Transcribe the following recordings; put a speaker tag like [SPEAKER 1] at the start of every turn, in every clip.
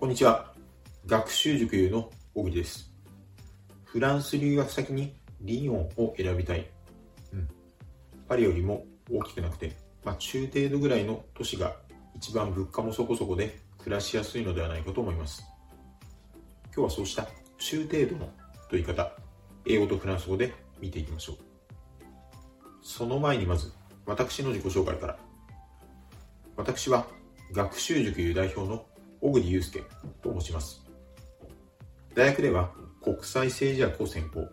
[SPEAKER 1] こんにちは。学習塾優の小栗です。フランス留学先にリヨンを選びたい。うん。パリよりも大きくなくて、まあ、中程度ぐらいの都市が一番物価もそこそこで暮らしやすいのではないかと思います。今日はそうした中程度のという言い方、英語とフランス語で見ていきましょう。その前にまず、私の自己紹介から。私は学習塾いう代表の小栗祐介と申します。大学では国際政治学を専攻。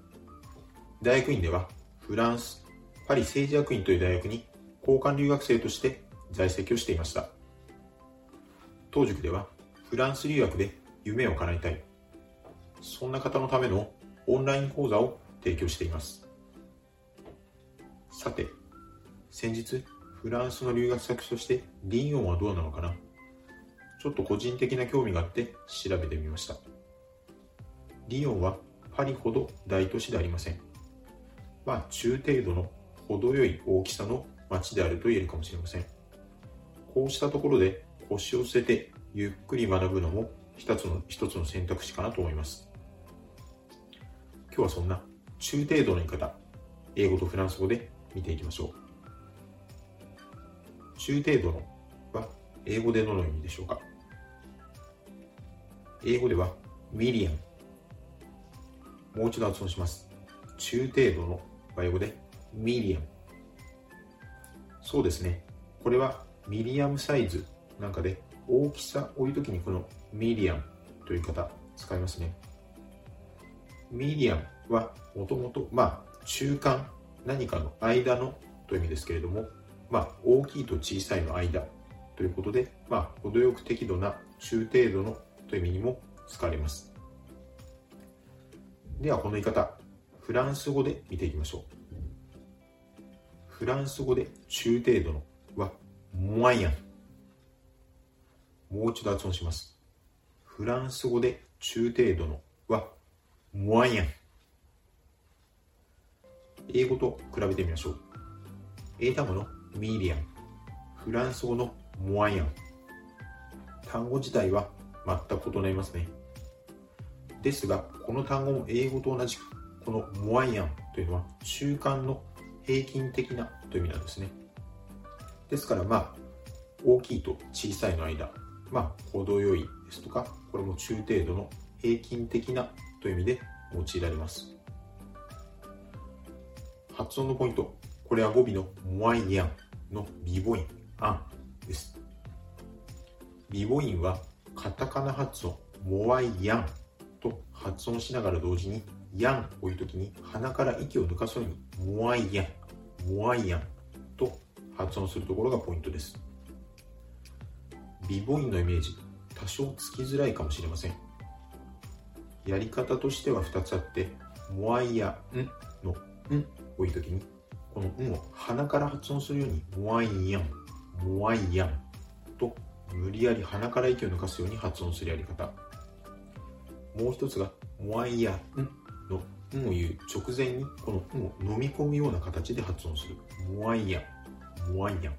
[SPEAKER 1] 大学院ではフランス、パリ政治学院という大学に交換留学生として在籍をしていました。当塾ではフランス留学で夢を叶えたい。そんな方のためのオンライン講座を提供しています。さて、先日フランスの留学先としてリンヨンはどうなのかなちょっと個人的な興味があって調べてみました。リヨンはパリほど大都市でありません。まあ中程度の程よい大きさの街であると言えるかもしれません。こうしたところで腰を捨ててゆっくり学ぶのも一つの一つの選択肢かなと思います。今日はそんな中程度の言い方、英語とフランス語で見ていきましょう。中程度のは英語でどのようにでしょうか英語ではミリアン。もう一度発音します。中程度の英語でミリアン。そうですね。これはミリアムサイズなんかで大きさを言うときにこのミリアンという方使いますね。ミリアンはもともと、まあ、中間、何かの間のという意味ですけれども、まあ、大きいと小さいの間ということで、まあ、程よく適度な中程度のという意味にも使われます。では、この言い方、フランス語で見ていきましょう。フランス語で中程度のは、モアイアン。もう一度発音します。フランス語で中程度のは、モアイアン。英語と比べてみましょう。英単語のミディアン、フランス語のモアイアン。単語自体は全く異なりますね。ですが、この単語も英語と同じく、このモアイアンというのは中間の平均的なという意味なんですね。ですから、まあ、大きいと小さいの間、まあ、程よいですとか、これも中程度の平均的なという意味で用いられます。発音のポイント、これは語尾のモアイアンのビボイン、アンです。ビボインはカタカナ発音、モアイヤンと発音しながら同時に、ヤンを言うときに鼻から息を抜かすように、モアイヤン、モアイヤンと発音するところがポイントです。ビボインのイメージ、多少つきづらいかもしれません。やり方としては2つあって、モアイヤンのんを言うときに、このんを鼻から発音するように、モアイヤン、モアイヤンと無理やり鼻から息を抜かすように発音するやり方。もう一つがモアイヤンのんを言う直前にこのんを飲み込むような形で発音する。モアイヤンモアイヤン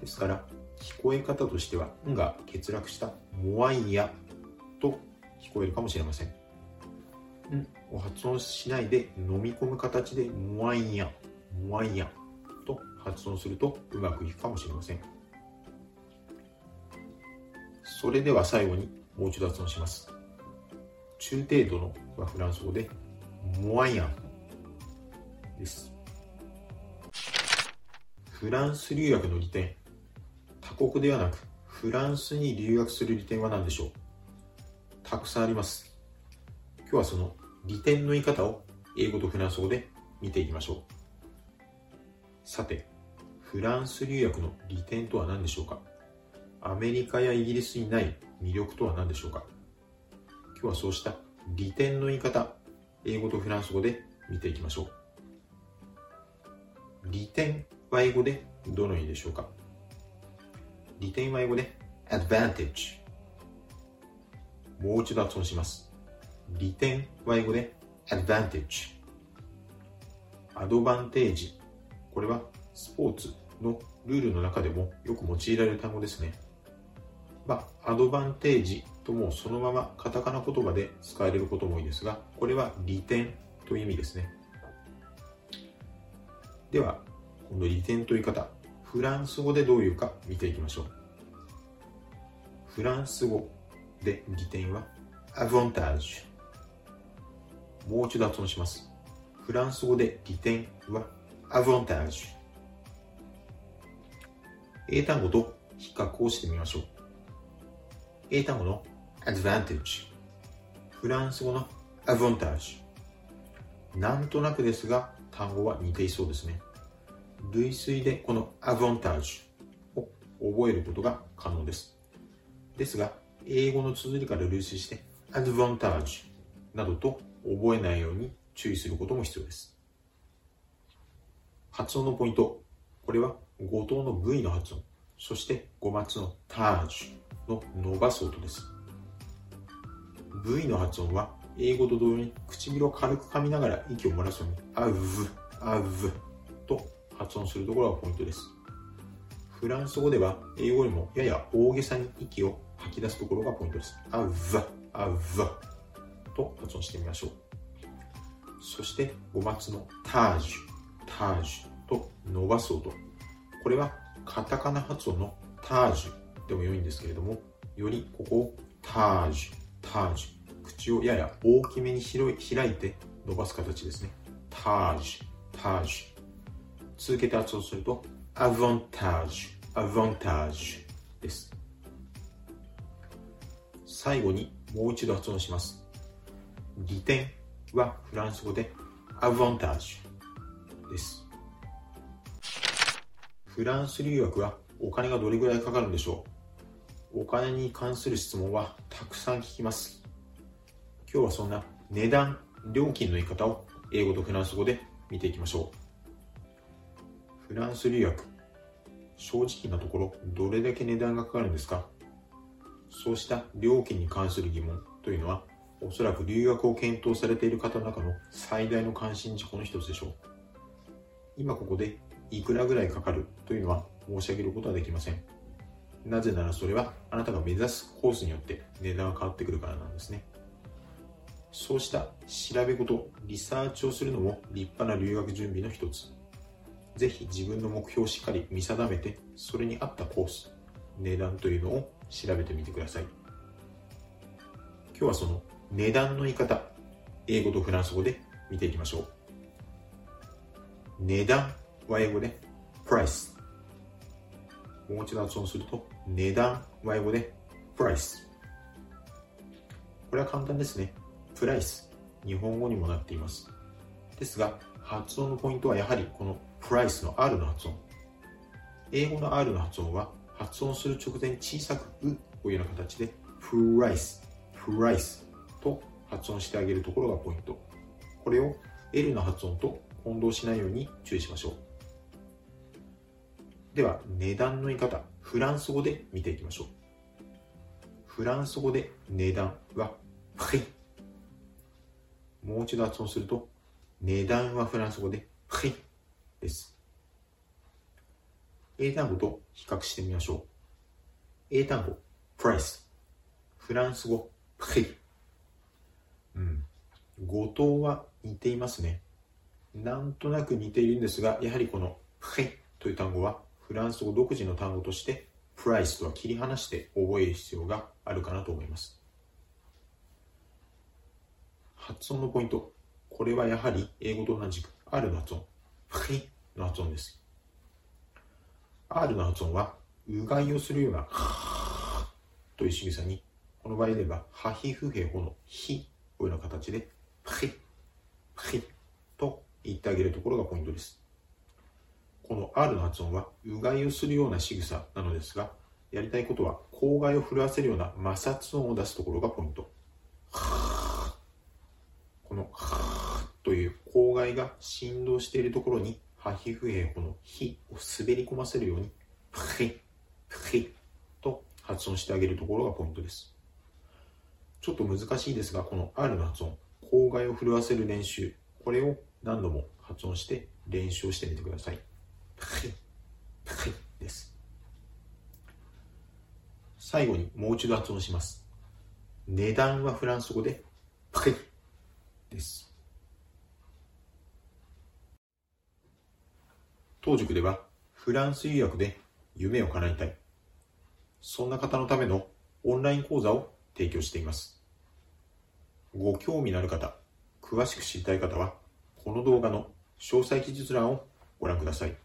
[SPEAKER 1] ですから聞こえ方としてはんが欠落したモアイヤと聞こえるかもしれませんんを発音しないで飲み込む形でモアイヤンモアイヤと発音するとうまくいくかもしれません。それでは最後にもう一度発音します。中程度のはフランス語で、モアイアンです。フランス留学の利点。他国ではなく、フランスに留学する利点は何でしょう？たくさんあります。今日はその利点の言い方を英語とフランス語で見ていきましょう。さて、フランス留学の利点とは何でしょうか？アメリカやイギリスにない魅力とは何でしょうか？今日はそうした利点の言い方、英語とフランス語で見ていきましょう。利点は英語でどの意味でしょうか？利点は英語で advantage。もう一度発音します。利点は英語で advantage。アドバンテージ。これはスポーツのルールの中でもよく用いられる単語ですね。まあ、アドバンテージともそのままカタカナ言葉で使えることも多いですが、これは利点という意味ですね。では、この利点という方、フランス語でどういうか見ていきましょう。フランス語で利点はアヴォンタージュ。もう一度発音します。フランス語で利点はアヴォンタージュ。英単語と比較をしてみましょう。英単語の advantage。フランス語の avantage。なんとなくですが、単語は似ていそうですね。類推でこの avantage を覚えることが可能です。ですが、英語の綴りから類推して advantage などと覚えないように注意することも必要です。発音のポイント。これは五島の V の発音、そして五末のタージュの伸ばす音です。V の発音は英語と同様に唇を軽く噛みながら息を漏らすように、あう、あうと発音するところがポイントです。フランス語では英語よりもやや大げさに息を吐き出すところがポイントです。あう、あうと発音してみましょう。そして五末のタージュ、タージュと伸ばす音。これはカタカナ発音のタージュでも良いんですけれども、よりここをタージュ、タージュ。口をやや大きめに開いて伸ばす形ですね。タージュ、タージュ。続けて発音すると、アヴァンタージュ、アヴァンタージュです。最後にもう一度発音します。利点はフランス語でアヴァンタージュです。フランス留学はお金がどれぐらいかかるんでしょう？お金に関する質問はたくさん聞きます。今日はそんな値段、料金の言い方を英語とフランス語で見ていきましょう。フランス留学、正直なところどれだけ値段がかかるんですか？そうした料金に関する疑問というのはおそらく留学を検討されている方の中の最大の関心事項の一つでしょう。今ここでいくらぐらいかかるというのは申し上げることはできません。なぜならそれはあなたが目指すコースによって値段が変わってくるからなんですね。そうした調べ事、リサーチをするのも立派な留学準備の一つ。ぜひ自分の目標をしっかり見定めて、それに合ったコース、値段というのを調べてみてください。今日はその値段の言い方、英語とフランス語で見ていきましょう。値段は英語で price。もう一度発音すると、値段は英語で price。これは簡単ですね。プライス。日本語にもなっています。ですが、発音のポイントはやはりこのプライスの R の発音。英語の R の発音は発音する直前小さくうというような形でプライス、プライスと発音してあげるところがポイント。これを L の発音と混同しないように注意しましょう。では、値段の言い方、フランス語で見ていきましょう。フランス語で値段は、プリ。もう一度発音すると、値段はフランス語で、プリです。英単語と比較してみましょう。英単語、price。フランス語、プリ。うん。語頭は似ていますね。なんとなく似ているんですが、やはりこのプリという単語はフランス語独自の単語としてプライスとは切り離して覚える必要があるかなと思います。発音のポイント。これはやはり英語と同じく R の発音。プリの発音です。R の発音はうがいをするようなという仕草にこの場合で言えば、ハヒフヘホのヒというような形で、プリ、プリと言ってあげるところがポイントです。この R の発音は、うがいをするような仕草なのですが、やりたいことは、口外を震わせるような摩擦音を出すところがポイント。この、という口外が振動しているところに、ハヒフヘホのヒを滑り込ませるように、プリ、プリと発音してあげるところがポイントです。ちょっと難しいですが、この R の発音、口外を震わせる練習、これを何度も発音して練習をしてみてください。プリ、プリです。最後にもう一度発音します。値段はフランス語でパケです。当塾ではフランス留学で夢を叶えたい。そんな方のためのオンライン講座を提供しています。ご興味のある方、詳しく知りたい方は、この動画の詳細記述欄をご覧ください。